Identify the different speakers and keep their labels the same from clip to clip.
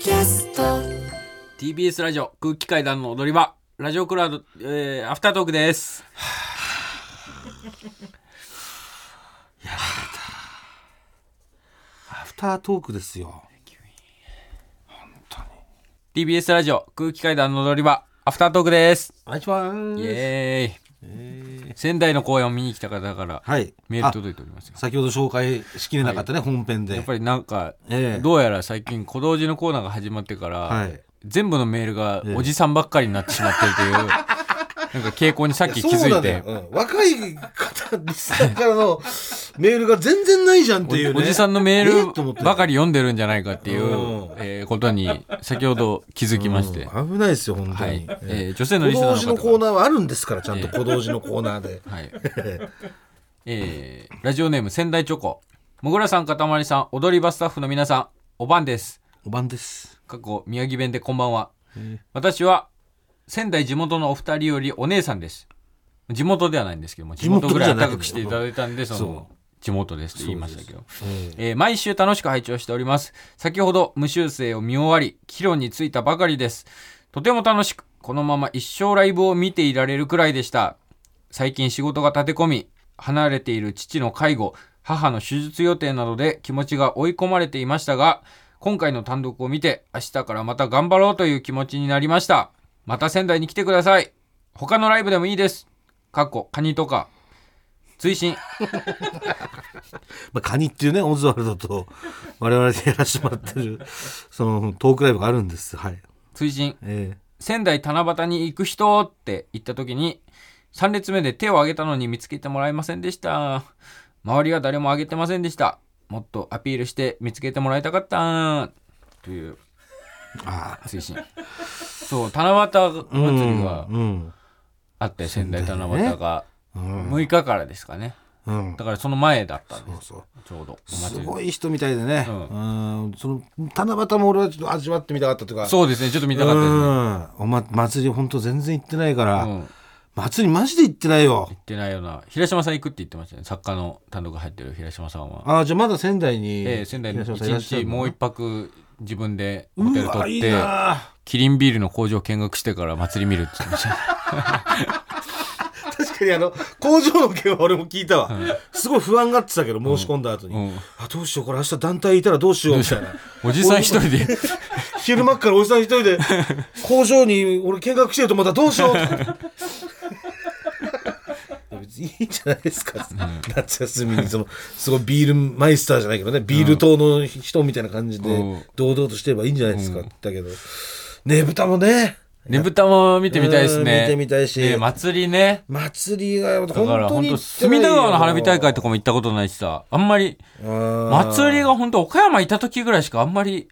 Speaker 1: キャスト。
Speaker 2: TBS ラジオ空気階段の踊り場。ラジオクラウド、えー、アフタートークです。
Speaker 3: アフタートークですよ。
Speaker 2: TBS ラジオ空気階段の踊り場アフタートークです。
Speaker 3: お願いします。
Speaker 2: イエーイ仙台の公演を見に来た方から
Speaker 3: はい。
Speaker 2: メール届いておりますよ。
Speaker 3: 先ほど紹介しきれなかったね、本編で。
Speaker 2: やっぱりなんか、
Speaker 3: ええ。
Speaker 2: どうやら最近小道寺のコーナーが始まってから、
Speaker 3: はい。
Speaker 2: 全部のメールが
Speaker 3: ええ
Speaker 2: おじさんばっかりになってしまってるという、なんか傾向にさっき気づいて。
Speaker 3: そうん。若い方リスナーからのメールが全然ないじゃんっていうね。
Speaker 2: おじさんのメ
Speaker 3: え
Speaker 2: ールばかり読んでるんじゃないかっていう、
Speaker 3: うん。
Speaker 2: えーことに先ほど気づきまして、
Speaker 3: うん。危ないですよ本当に、
Speaker 2: はい。
Speaker 3: え
Speaker 2: えー女性の
Speaker 3: 小
Speaker 2: リスナー
Speaker 3: 道寺の
Speaker 2: の方から
Speaker 3: コーナーはあるんですからちゃんと。小道寺のコーナーで。
Speaker 2: はい。えー、ラジオネーム仙台チョコ。もぐらさん、かたまりさん、踊り場スタッフの皆さん、おばんです。
Speaker 3: お番です。
Speaker 2: 過去、宮城弁でこんばんは。私は、仙台地元のお二人よりお姉さんです。地元ではないんですけども、地元ぐらい高くしていただいたんで、そ
Speaker 3: そ
Speaker 2: の、地元ですと言いましたけど。
Speaker 3: え
Speaker 2: えー毎週楽しく拝聴しております。先ほど無修正を見終わり、帰路に着いたばかりです。とても楽しく、このまま一生ライブを見ていられるくらいでした。最近仕事が立て込み、離れている父の介護、母の手術予定などで気持ちが追い込まれていましたが、今回の単独を見て、明日からまた頑張ろうという気持ちになりました。また仙台に来てください。他のライブでもいいです。かっこ、カニとか。追伸。
Speaker 3: まあ、カニっていうねオズワルドと我々でやらせてもらってるそのトークライブがあるんですはい
Speaker 2: 追伸。
Speaker 3: え
Speaker 2: 仙台七夕に行く人って言った時に3列目で手を挙げたのに見つけてもらえませんでした周りは誰も挙げてませんでしたもっとアピールして見つけてもらいたかったという
Speaker 3: えああ
Speaker 2: 推進そう七夕祭りが
Speaker 3: うん
Speaker 2: あって仙台七夕が。
Speaker 3: うん。
Speaker 2: 6日からですかね。
Speaker 3: うん。
Speaker 2: だからその前だったんです。
Speaker 3: そう
Speaker 2: ちょうどお
Speaker 3: すごい人みたいでね、
Speaker 2: う
Speaker 3: うん、その七夕も俺はちょっと味わってみたかったというか。
Speaker 2: そうですね。ちょっと見たかったですね。
Speaker 3: うん。おま祭り本当全然行ってないから、
Speaker 2: うん。
Speaker 3: 祭りマジで行ってないよ。
Speaker 2: 行ってないような。平島さん行くって言ってましたね。作家の単独入ってる平島さんは。
Speaker 3: ああじゃあまだ仙台に、
Speaker 2: ええ仙台に一日もう一泊自分でホテル取って
Speaker 3: な。
Speaker 2: キリンビールの工場見学してから祭り見るって言ってました。
Speaker 3: 確かにあの工場の件は俺も聞いたわ、すごい不安がってたけど申し込んだ後に、
Speaker 2: うん。
Speaker 3: あどうしようこれ明日団体いたらどうしようみたいな。
Speaker 2: おじさん一人で。
Speaker 3: 昼間っからおじさん一人で工場に俺見学してると思ったらどうしよういいんじゃないですか、夏休みにそのすごいビールマイスターじゃないけどねビール党の人みたいな感じ
Speaker 2: うん。
Speaker 3: で堂々としてればいいんじゃないですか。って言ったけどねぶたもね。
Speaker 2: ねぶたも見てみたいですね。
Speaker 3: うん見てみたいし。
Speaker 2: ね祭りね。
Speaker 3: 祭りが本
Speaker 2: だから
Speaker 3: 当に
Speaker 2: 本当隅田川の花火大会とかも行ったことないしさ。あんまり祭りが本当岡山いた時ぐらいしかあんまり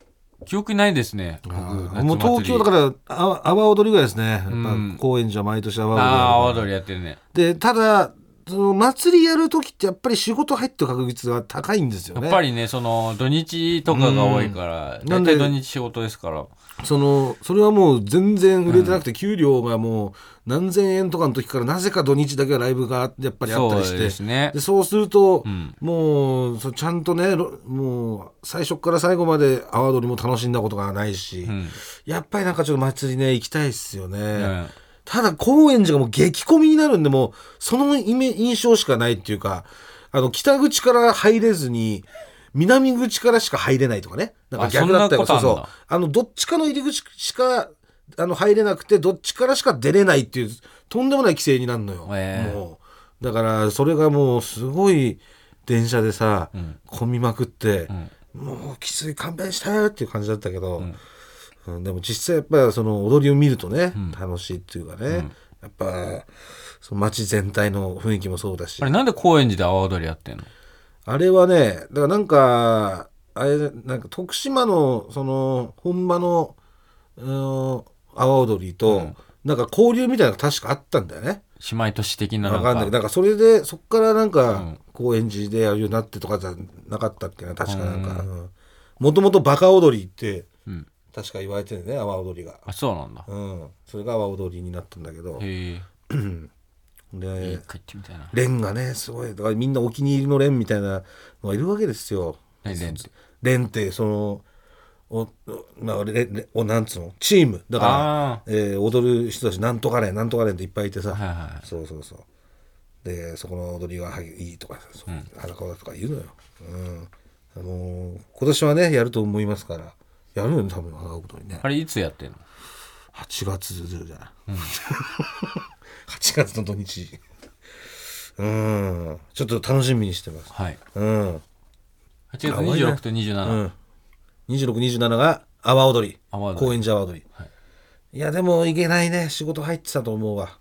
Speaker 2: 記憶にないですね。
Speaker 3: もう東京だからあ阿波踊りぐらいですね。
Speaker 2: うん。
Speaker 3: 高円寺は毎年阿波踊り
Speaker 2: ああ阿波踊りやってるね。
Speaker 3: でただその祭りやる時ってやっぱり仕事入ってる確率が高いんですよね。
Speaker 2: やっぱりねその土日とかが多いから大
Speaker 3: うん。なんで
Speaker 2: 体土日仕事ですから。
Speaker 3: そのそれはもう全然売れてなくて、給料がもう何千円とかの時からなぜか土日だけはライブがやっぱりあったりし
Speaker 2: そう
Speaker 3: て
Speaker 2: ですね。
Speaker 3: でそうすると、
Speaker 2: ん。
Speaker 3: もうそうちゃんとねろもう最初から最後まで阿波踊りも楽しんだことがないし、
Speaker 2: うん。
Speaker 3: やっぱりなんかちょっと祭りね行きたいっすよね。
Speaker 2: うん
Speaker 3: ただ高円寺がもう激混みになるんでもうそのイメ印象しかないっていうかあの北口から入れずに南口からしか入れないとかね。なんか逆だったり
Speaker 2: あそ
Speaker 3: うそう。あのどっちかの入り口しかあの入れなくてどっちからしか出れないっていうとんでもない規制になるのよ、
Speaker 2: ええ。
Speaker 3: もう。だからそれがもうすごい電車でさ、混みまくって、もうきつい勘弁してっていう感じだったけど、うんでも実際やっぱりその踊りを見るとね、楽しいっていうかね、やっぱその街全体の雰囲気もそうだし。
Speaker 2: あれなんで高円寺で阿波踊りやってんの？
Speaker 3: あれはねだからなんかあれなんか徳島のその本場のうん阿波踊りと、なんか交流みたいなのが確かあったんだよね。
Speaker 2: 姉妹都市的ななんか。
Speaker 3: わかんない。けどなんかそれでそっからなんか高円寺でやるようになってとかじゃなかったっけな確かなんか。もともとバカ踊りって
Speaker 2: ん
Speaker 3: 確か言われてるね阿波踊りが、
Speaker 2: あそうなんだ。
Speaker 3: うん、それが阿波踊りになったんだけど。
Speaker 2: へえ。
Speaker 3: で
Speaker 2: いな。
Speaker 3: レンがねすごい。だからみんなお気に入りのレンみたいなのがいるわけですよ。
Speaker 2: 何レンって？
Speaker 3: レンってそのおおまあ、レレおなんつうの？チーム。だから
Speaker 2: あ、
Speaker 3: えー踊る人たちなんとか連なんとか連っていっぱいいてさ、
Speaker 2: はいはい
Speaker 3: そうそうそう。でそこの踊りがはいいいとかそうあらこだとか言うのよ、うん。あのー今年はねやると思いますからやるよね多分花踊りね。
Speaker 2: あれいつやってんの
Speaker 3: ？8月じゃない、8月の土日。うん。ちょっと楽しみにしてます。
Speaker 2: はい。
Speaker 3: うん。
Speaker 2: 8月26と27、
Speaker 3: うん、2627が阿波踊り。
Speaker 2: 阿波踊り。
Speaker 3: 高円寺阿波踊り、
Speaker 2: はい。
Speaker 3: い、やでもいけないね。仕事入ってたと思うわ。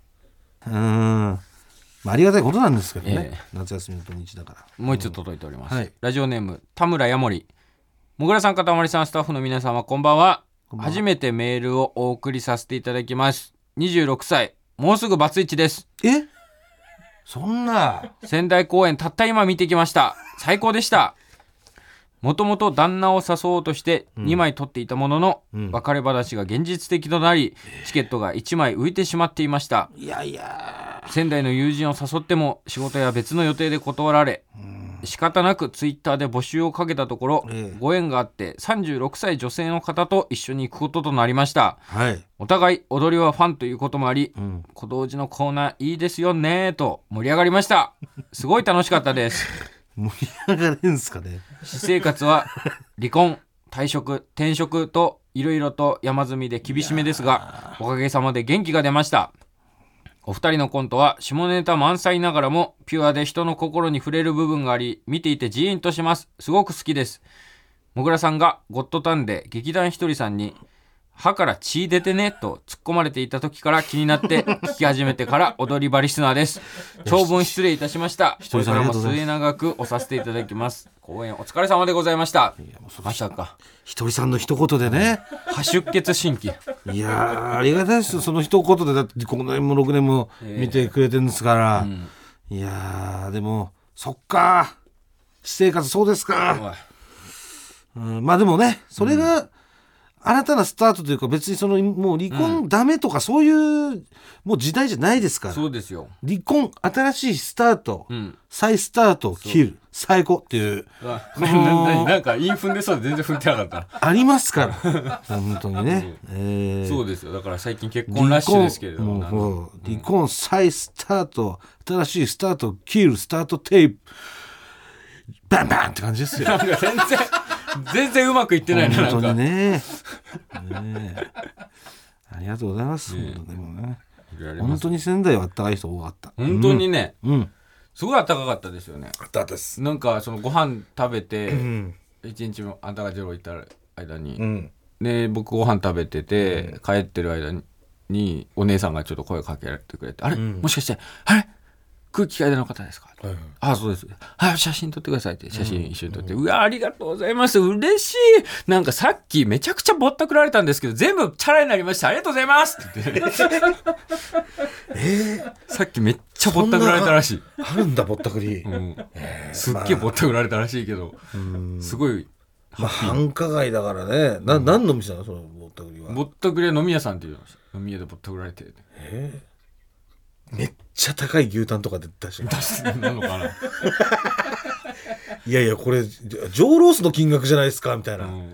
Speaker 3: うん、まあ、ありがたいことなんですけどね、
Speaker 2: え
Speaker 3: 夏休みの土日だから。
Speaker 2: もう一つ届いております、
Speaker 3: はい。
Speaker 2: ラジオネーム田村ヤモリもぐらさんかたまりさんスタッフの皆様こんばんは。初めてメールをお送りさせていただきます。26歳。もうすぐバツイチです。
Speaker 3: え？そんな。
Speaker 2: 仙台公演たった今見てきました。最高でした。もともと旦那を誘おうとして2枚取っていたものの、
Speaker 3: うん。
Speaker 2: 別れ話が現実的となりチケットが1枚浮いてしまっていました。
Speaker 3: いやいや
Speaker 2: 仙台の友人を誘っても仕事や別の予定で断られ仕方なくツイッターで募集をかけたところ、
Speaker 3: ええ。
Speaker 2: ご縁があって36歳女性の方と一緒に行くこととなりました。
Speaker 3: はい、
Speaker 2: お互い踊りはファンということもあり
Speaker 3: うん、
Speaker 2: 小道寺のコーナーいいですよねと盛り上がりました。すごい楽しかったです。
Speaker 3: 盛り上がれんすかね。
Speaker 2: 私生活は離婚退職転職といろいろと山積みで厳しめですがおかげさまで元気が出ましたお二人のコントは下ネタ満載ながらもピュアで人の心に触れる部分があり見ていてジーンとします。すごく好きです。もぐらさんがゴッドタンで劇団ひとりさんに歯から血出てねと突っ込まれていた時から気になって 聞き始めてから踊り場リスナーです。長文失礼いたしました。これからも末永くおさせていただきます。公演お疲れ様でございました。まさか。
Speaker 3: ひとりさんの一言でね。
Speaker 2: 歯出血新規
Speaker 3: いやーありがたいです。よその一言でだって5年も6年も見てくれてるんですから、
Speaker 2: ん。
Speaker 3: いやーでもそっか。私生活そうですか、うん、まあでもねそれが新たなスタートというか別にそのもう離婚ダメとかそういうもう時代じゃないですから、
Speaker 2: そうですよ。
Speaker 3: 離婚新しいスタート、
Speaker 2: うん。
Speaker 3: 再スタートを切る。最高。っていう。
Speaker 2: あなんかインフンでそうで全然踏んでなかった。
Speaker 3: ありますから。本当にね、えー。
Speaker 2: そうですよ。だから最近結婚ラッシュですけれども。
Speaker 3: 離婚再スタート新しいスタートを切るスタートテープ。バンバンって感じですよ。
Speaker 2: 全然全然うまくいってないなな
Speaker 3: 本当にね。ねえ。ありがとうございます、本当でもね。本当に仙台はあったかい人多かった。
Speaker 2: 本当にね、
Speaker 3: うん。
Speaker 2: すごい暖かかったですよね。
Speaker 3: あっです。
Speaker 2: なんかそのご飯食べて
Speaker 3: うん。
Speaker 2: 一日もあんたがジェロ行った間に、
Speaker 3: うん。
Speaker 2: で僕ご飯食べてて、帰ってる間にお姉さんがちょっと声かけられてくれて「あれ、
Speaker 3: ん。
Speaker 2: もしかしてあれ？空気階段の方ですか?」
Speaker 3: はいはい。
Speaker 2: あそうです。はい、写真撮ってくださいって、写真一緒に撮って、うわ、ありがとうございます。嬉しい。なんかさっきめちゃくちゃぼったくられたんですけど、全部チャラになりました。ありがとうございます。って言って。さっきめっちゃぼったくられたらしい。
Speaker 3: あるんだぼったくり、
Speaker 2: うん、すっげえぼったくられたらしいけど、すごい、
Speaker 3: まあ繁華街だからね。な、何の店なのそのぼったくりは？
Speaker 2: ぼったくりは飲み屋さんっていうの。飲み屋でぼったくられて、
Speaker 3: えー。めっちゃ高い牛タンとかで出してる。
Speaker 2: なのかな？
Speaker 3: いやいやこれ上ロースの金額じゃないですか？みたいな、
Speaker 2: うん。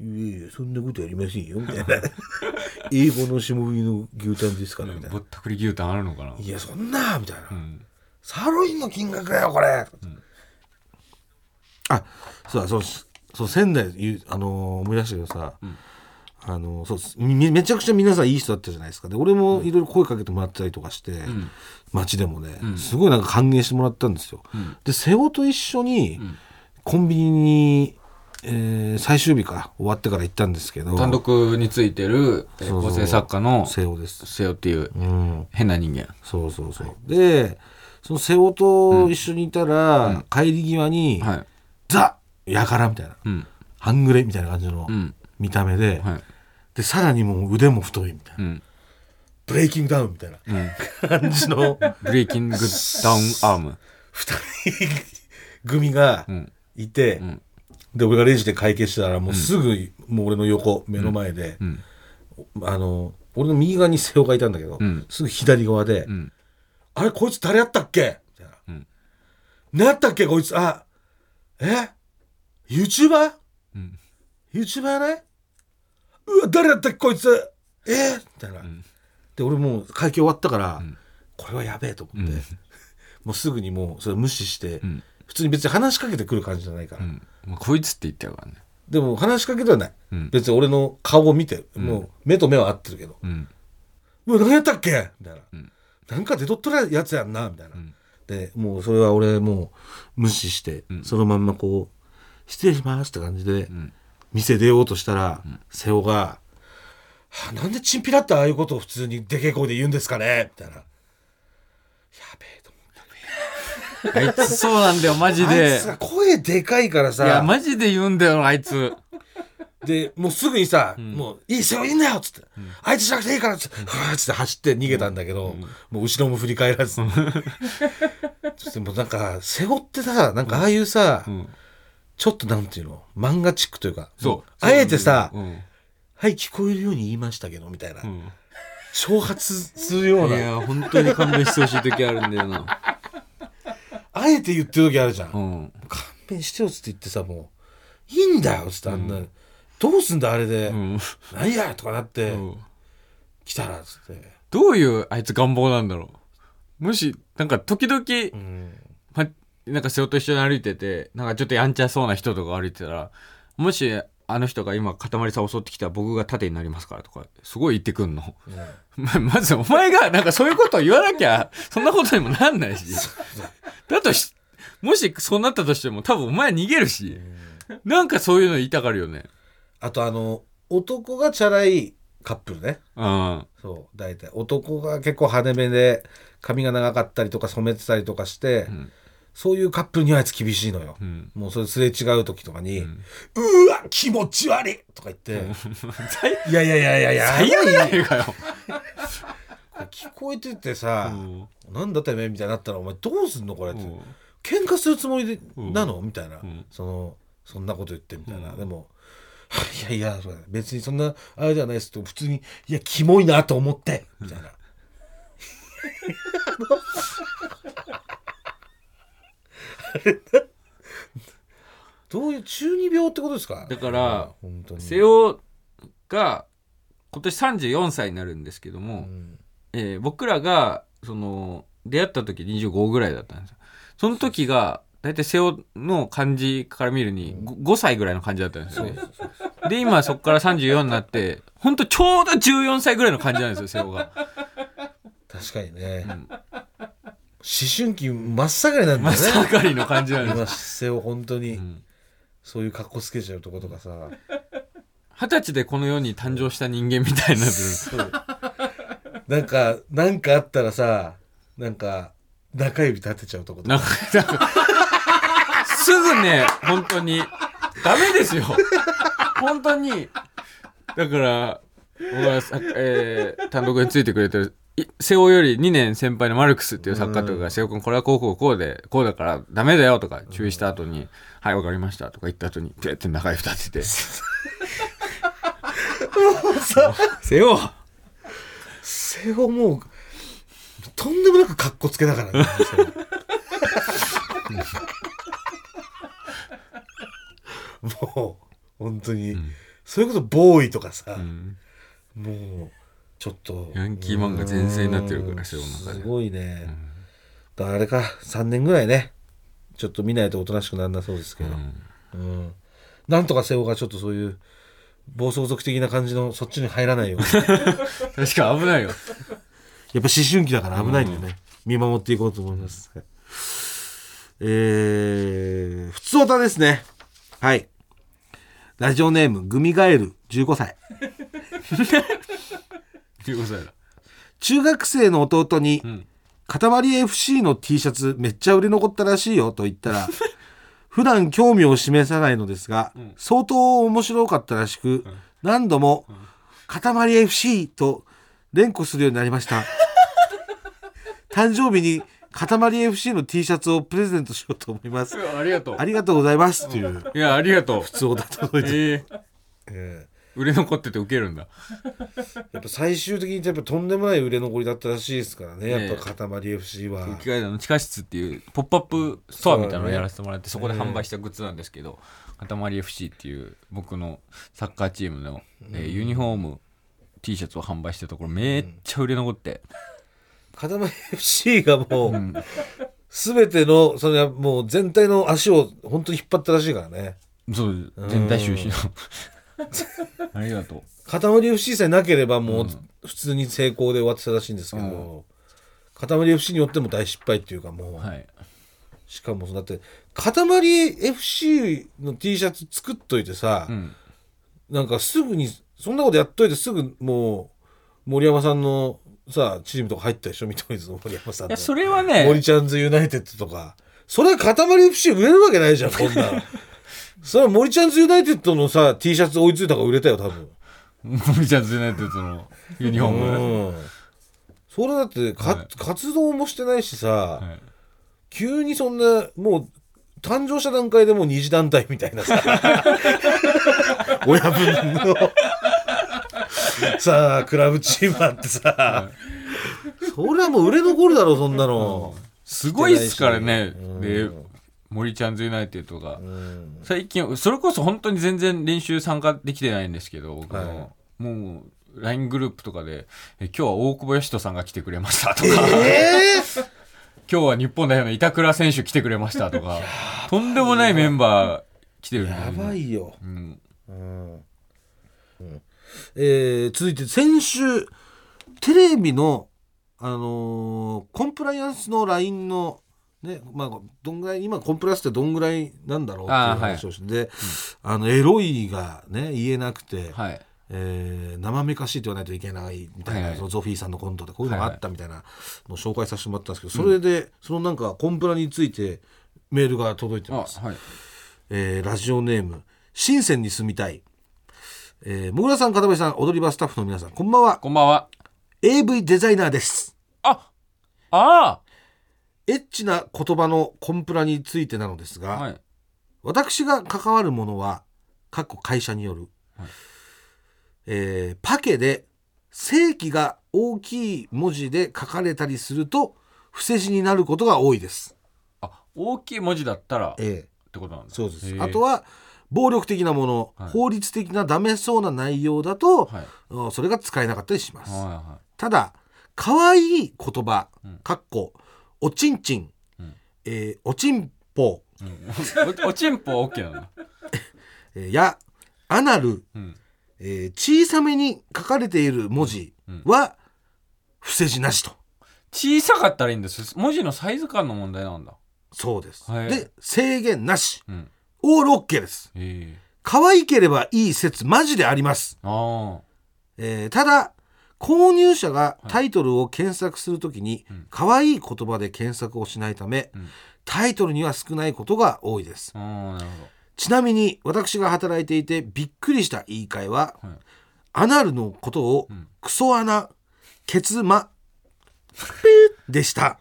Speaker 3: いやいやそんなことやりませんよみたいな。英語の霜降りの牛タンですからみたいな、
Speaker 2: ぼったくり牛タンあるのかな？
Speaker 3: いやそんなみたいな、
Speaker 2: うん。
Speaker 3: サーロインの金額だよこれ、あそうだそうそう仙台あのー思い出したけどさ、あのーそうめめちゃくちゃ皆さんいい人だったじゃないですか。で俺もいろいろ声かけてもらったりとかして、街でもね、すごいなんか歓迎してもらったんですよ、で瀬尾と一緒にコンビニに、えー最終日か終わってから行ったんですけど
Speaker 2: 単独についてる構成作家の
Speaker 3: 瀬尾です。
Speaker 2: 瀬尾っていう
Speaker 3: うん。
Speaker 2: 変な人間。
Speaker 3: そうそうそう。で、その瀬尾と一緒にいたら、帰り際に、
Speaker 2: はい。
Speaker 3: ザ・やからみたいな、
Speaker 2: うん。
Speaker 3: 半グレみたいな感じの
Speaker 2: うん。
Speaker 3: 見た目で、
Speaker 2: はい。
Speaker 3: で、さらにもう腕も太いみたいな、
Speaker 2: うん。
Speaker 3: ブレイキングダウンみたいな
Speaker 2: うん。
Speaker 3: 感じの
Speaker 2: ブレイキングダウンアーム。
Speaker 3: 二人組が
Speaker 2: うん。
Speaker 3: いて、
Speaker 2: ん
Speaker 3: で、俺がレジで会計してたら、もうすぐ、もう俺の横、目の前で、
Speaker 2: うん。
Speaker 3: あの、俺の右側に瀬尾がいたんだけど、
Speaker 2: うん
Speaker 3: すぐ左側で、
Speaker 2: うん。
Speaker 3: あれこいつ誰やったっけ？みたいな。
Speaker 2: うん
Speaker 3: 何やったっけこいつ。あ、え ?YouTuber?
Speaker 2: うん。
Speaker 3: YouTuber やない？うわ誰だったっけこいつ。えー、みたいな、
Speaker 2: ん。
Speaker 3: で俺もう会計終わったから、
Speaker 2: ん。
Speaker 3: これはやべえと思って、
Speaker 2: うん。
Speaker 3: もうすぐにもうそれ無視して、
Speaker 2: うん。
Speaker 3: 普通に別に話しかけてくる感じじゃないから、
Speaker 2: うん。もうこいつって言ってやるからね。
Speaker 3: でも話しかけてはない、
Speaker 2: うん。
Speaker 3: 別に俺の顔を見て、もう目と目は合ってるけど。
Speaker 2: うん「
Speaker 3: うわ何やったっけ?」みたいな、
Speaker 2: うん。
Speaker 3: なんか出とっとるやつやんな」みたいな、
Speaker 2: ん。
Speaker 3: でもうそれは俺もう無視して、
Speaker 2: ん。
Speaker 3: そのまんまこう「失礼します」って感じで、
Speaker 2: ん
Speaker 3: 店出ようとしたら、瀬尾が、はあ「なんでチンピラってああいうことを普通にでけえ声で言うんですかね?」みたいな「やべえ」と思って。
Speaker 2: あいつそうなんだよマジ
Speaker 3: あ
Speaker 2: で
Speaker 3: いつさ声でかいから
Speaker 2: いや
Speaker 3: さ
Speaker 2: マジで言うんだよあいつ。
Speaker 3: でもうすぐにさ「もういい瀬尾いいんだよ」っつって、あいつじゃなくていいから」っつって「はあ」っつって走って逃げたんだけど、もう後ろも振り返らず。そしてもうなんか瀬尾ってさなんかああいうさ、
Speaker 2: ん
Speaker 3: ちょっとなんていうの？漫画チックというか。
Speaker 2: そう。
Speaker 3: あえてさ、
Speaker 2: うん
Speaker 3: はい聞こえるように言いましたけどみたいな、
Speaker 2: うん。
Speaker 3: 挑発するよう
Speaker 2: い
Speaker 3: な
Speaker 2: や本当に勘弁してほしい時あるんだよな。
Speaker 3: あえて言ってる時あるじゃん、
Speaker 2: うん。
Speaker 3: 勘弁してよっつって言ってさもういいんだよっつってあんな、どうすんだあれで、
Speaker 2: うん。
Speaker 3: なんやとかなって、
Speaker 2: うん。
Speaker 3: 来たらっつって、
Speaker 2: どういうあいつ願望なんだろう。もしなんか時々
Speaker 3: うん。
Speaker 2: ま、なんか瀬尾と一緒に歩いててなんかちょっとやんちゃそうな人とか歩いてたらもしあの人が今塊さん襲ってきたら僕が盾になりますからとかすごい言ってくんの。ま まずお前がなんかそういうことを言わなきゃそんなことにもなんないし。だとしもしそうなったとしても多分お前逃げるし。なんかそういうの言いたがるよね。
Speaker 3: あとあの男がチャラいカップルね。
Speaker 2: うん。
Speaker 3: そう大体。男が結構派手めで髪が長かったりとか染めてたりとかして、
Speaker 2: ん
Speaker 3: そういうカップルにはあいつ厳しいのよ、
Speaker 2: ん。
Speaker 3: もうそれすれ違う時とかに「うわ気持ち悪い!」とか言って「いやいやいやいやいや
Speaker 2: 最悪じゃねえかよ
Speaker 3: 聞こえててさ
Speaker 2: うん「
Speaker 3: なんだてめえ」みたいになったらお前どうすんのこれって。
Speaker 2: うん。
Speaker 3: 喧嘩するつもりで
Speaker 2: うん。
Speaker 3: なの？みたいな、
Speaker 2: ん。
Speaker 3: そのそんなこと言ってみたいな、でもいやいや別にそんなあれじゃないですと普通にいやキモいなと思って。みたいな。どういう中二病ってことですか？
Speaker 2: だから
Speaker 3: 本当に。
Speaker 2: 瀬尾が今年34歳になるんですけども、
Speaker 3: うん。
Speaker 2: えー僕らがその出会った時25ぐらいだったんですよ。その時が大体瀬尾の感じから見るに 5, 5歳ぐらいの感じだったんですよ。ね で今そこから34になって本当ちょうど14歳ぐらいの感じなんですよ瀬尾が。
Speaker 3: 確かにね、思春期真っ盛りなんだ
Speaker 2: 真っ
Speaker 3: よね
Speaker 2: 盛りの感じなんです
Speaker 3: 今姿勢を本当に、
Speaker 2: ん。
Speaker 3: そういう格好つけちゃうとことかさ。
Speaker 2: 二十歳でこの世に誕生した人間みたいにな
Speaker 3: なんかなんかあったらさなんか中指立てちゃうとことか。
Speaker 2: すぐね本当にダメですよ。本当に。だから僕はさ、えー単独についてくれてるい瀬尾より2年先輩のマルクスっていう作家とかが「瀬尾君これはこうこうこうでこうだからダメだよ」とか注意した後に「はいわかりました」とか言った後にピュッて中指立て。て瀬尾
Speaker 3: 背をもうとんでもなく格好つけながらね もう本当に、それこそボーイとかさ、
Speaker 2: うん。
Speaker 3: もうちょっと。
Speaker 2: ヤンキー漫画全盛になってるから
Speaker 3: うん
Speaker 2: 背負う中です
Speaker 3: ごいね、だからあれか3年ぐらいね。ちょっと見ないとおとなしくならなそうですけど、うん。なんとか瀬尾がちょっとそういう暴走族的な感じのそっちに入らないように。やっぱ
Speaker 2: 確か危ないよ。
Speaker 3: 思春期だから危ないんでね、見守っていこうと思います、えー、普通歌ですね。はい。ラジオネームグミガエル15歳
Speaker 2: 15歳だ
Speaker 3: 中学生の弟に
Speaker 2: ん「
Speaker 3: 塊 FC の T シャツめっちゃ売れ残ったらしいよ」と言ったら 普段興味を示さないのですが、相当面白かったらしく、何度も「塊 FC」と連呼するようになりました。誕生日に塊 FC の T シャツをプレゼントしようと思います。
Speaker 2: ありがとう。
Speaker 3: ありがとうございますという。
Speaker 2: いやありがとう。
Speaker 3: 普通を届いて、
Speaker 2: ええ
Speaker 3: え
Speaker 2: 売れ残っててウケるんだ。
Speaker 3: ー やっぱ最終的にやっぱとんでもない売れ残りだったらしいですからね。やっぱ
Speaker 2: え
Speaker 3: 塊 FC は、
Speaker 2: 空気階段の地下室っていうポッポップアップストアみたいなのをやらせてもらってそこで販売したグッズなんですけど塊 FC っていう僕のサッカーチームの、えーユニフォーム T シャツを販売してたところめっちゃ売れ残って、
Speaker 3: 塊 FC がもう、全てのそれはもう全体の足を本当に引っ張ったらしいからね。
Speaker 2: そう全体収支の ありがとう。
Speaker 3: 塊 FC さえなければもう普通に成功で終わってたらしいんですけど、塊 FC によっても大失敗っていうかもう、
Speaker 2: はい。
Speaker 3: しかもだって塊 FC の T シャツ作っといてさ、
Speaker 2: うん。
Speaker 3: なんかすぐにそんなことやっといてすぐもう森山さんのさチームとか入ったでしょ？見取り図の森山さんの。
Speaker 2: いやそれはね
Speaker 3: 森ちゃんズユナイテッドとか。それ塊 FC 売れるわけないじゃんこんな それは森ちゃんズユナイテッドのさ T シャツ追いついたから売れたよ多分。
Speaker 2: 森ちゃんズユナイテッドのユニフォーム、
Speaker 3: うん。それだってか、
Speaker 2: はい。
Speaker 3: 活動もしてないしさ、
Speaker 2: はい。
Speaker 3: 急にそんなもう誕生した段階でもう二次団体みたいなさ。親分の。さあクラブチームあってさ、それはもう売れ残るだろそんなの、
Speaker 2: すごいっすからね、
Speaker 3: うん。
Speaker 2: で森ちゃんズユナイテッドが、
Speaker 3: うん。
Speaker 2: 最近それこそ本当に全然練習参加できてないんですけど僕の、
Speaker 3: は
Speaker 2: もう LINE グループとかでえ「今日は大久保嘉人さんが来てくれました」とか、
Speaker 3: え
Speaker 2: 今日は日本代表の板倉選手来てくれました」とか。とんでもないメンバー来てる
Speaker 3: やばいよ、
Speaker 2: うん、
Speaker 3: うん。うん。えー続いて先週テレビの、あのーコンプライアンスの LINE のねまあ、どんぐらい今コンプライアンスってどんぐらいなんだろうっていう話をして、で、あのエロいがね言えなくて、
Speaker 2: はい。
Speaker 3: えー生めかしいと言わないといけないみたいな、
Speaker 2: はい
Speaker 3: ゾフィーさんのコントでこういうのがあったみたいなのを紹介させてもらったんですけど、それでそのなんかコンプラについてメールが届いて
Speaker 2: あ
Speaker 3: ます。
Speaker 2: はい。
Speaker 3: えーラジオネーム深センに住みたい、えー、もぐらさん片林さん踊り場スタッフの皆さんこんばんは。
Speaker 2: こんばんは。
Speaker 3: AV デザイナーです。
Speaker 2: ああ
Speaker 3: エッチな言葉のコンプラについてなのですが、
Speaker 2: あはい。
Speaker 3: 私が関わるものは過去会社による、
Speaker 2: はい。
Speaker 3: えーパケで正規が大きい文字で書かれたりすると伏せ字になることが多いです、
Speaker 2: あ大きい文字だったらっ
Speaker 3: え。
Speaker 2: てことなんだ
Speaker 3: ーそうです。あとは暴力的なもの、
Speaker 2: はい。
Speaker 3: 法律的なダメそうな内容だと、
Speaker 2: はい。
Speaker 3: うんそれが使えなかったりします、
Speaker 2: はいは
Speaker 3: ただ可愛い言葉
Speaker 2: うん。
Speaker 3: かっこおちんちん、
Speaker 2: うん
Speaker 3: えーおちんぽ、
Speaker 2: おおちんぽは OK な。ん だ
Speaker 3: えーやアナル、
Speaker 2: うん
Speaker 3: えー小さめに書かれている文字は伏せ字なしと。
Speaker 2: 小さかったらいいんです。文字のサイズ感の問題なんだ。
Speaker 3: そうです、
Speaker 2: はい
Speaker 3: で制限なし。
Speaker 2: うん。
Speaker 3: オールオッケーです。
Speaker 2: ええ
Speaker 3: 可愛ければいい説マジであります、
Speaker 2: あ
Speaker 3: えーただ購入者がタイトルを検索するときに
Speaker 2: うん。
Speaker 3: 可愛い言葉で検索をしないため、
Speaker 2: うん。
Speaker 3: タイトルには少ないことが多いです。ちなみに私が働いていてびっくりした言い換えは、
Speaker 2: はい。
Speaker 3: アナルのことを、
Speaker 2: ん。
Speaker 3: クソ穴ケツマピーでした。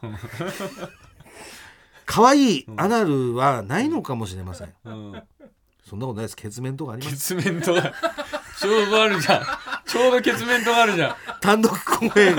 Speaker 3: 可愛いアナルはないのかもしれません、
Speaker 2: ど、うん、
Speaker 3: そんなことないです。ケツメントがあります。
Speaker 2: 血面とがちょうどあるじゃんちょうど血面とがあるじゃん。
Speaker 3: 単独公演。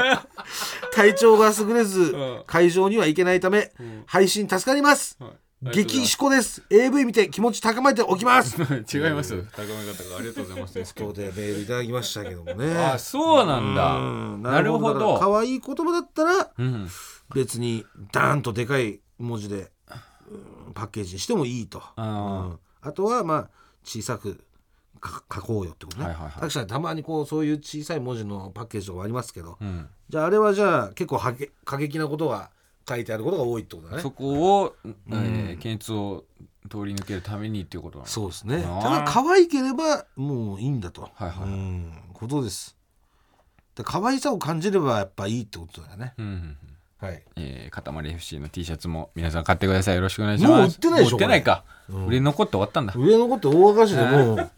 Speaker 3: 体調が優れず、
Speaker 2: うん。
Speaker 3: 会場には行けないため、
Speaker 2: ん。
Speaker 3: 配信助かります、
Speaker 2: はい。
Speaker 3: 激しこです。AV 見て気持ち高めておきます。
Speaker 2: 違いますよ。高め方がありがとうございますですけど
Speaker 3: でメールいただきましたけどもね。
Speaker 2: あそうなんだ。
Speaker 3: うん。
Speaker 2: なるほ
Speaker 3: から可愛い言葉だったら
Speaker 2: うん。
Speaker 3: 別にダーンとでかい文字で、うんパッケージにしてもいいと。
Speaker 2: あ
Speaker 3: とはまあ小さくか書こうよってことね、
Speaker 2: はいはいはい。
Speaker 3: 確かにたまにこうそういう小さい文字のパッケージとかありますけど、
Speaker 2: うん。
Speaker 3: じゃああれはじゃあ結構はけ過激なことが書いてあることが多いってことだね。
Speaker 2: そこを、えー検閲を通り抜けるためにっていうことなの
Speaker 3: そうですね。ただ可愛ければもういいんだと、
Speaker 2: はいはい
Speaker 3: うんことです。で可愛さを感じればやっぱいいってことだよね。
Speaker 2: うんうんうん。
Speaker 3: はい。
Speaker 2: えー、塊 FC の T シャツも皆さん買ってください。よろしくお願いします。
Speaker 3: もう売ってないでしょ
Speaker 2: 売ってないか、
Speaker 3: うん
Speaker 2: 売れ残って終わったんだ、
Speaker 3: 上の子って大赤字でもう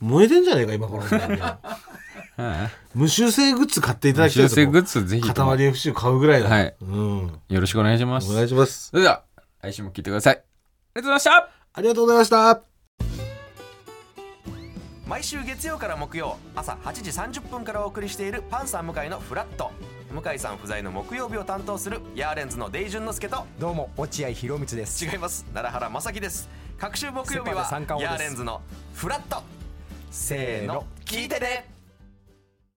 Speaker 3: 燃えてんじゃねえか今この無修正グッズ買っていただきたい
Speaker 2: 修正グッ
Speaker 3: ズ
Speaker 2: ズぜひとも。
Speaker 3: 塊 FC を買うぐらいだ。
Speaker 2: はい。
Speaker 3: うん。
Speaker 2: よろしくお願いします。
Speaker 3: お願いします。
Speaker 2: それでは来週も聞いてください。ありがとうございました。
Speaker 3: ありがとうございました。
Speaker 1: 毎週月曜から木曜朝8時30分からお送りしているパンサー向井のフラット。向井さん不在の木曜日を担当するヤーレンズのデイジュンの之介と
Speaker 4: どうも落合博満です。
Speaker 1: 違います。奈良原正樹です。各週木曜日は
Speaker 4: セパで三冠王です。
Speaker 1: ヤーレンズのフラットせーの聞いてね。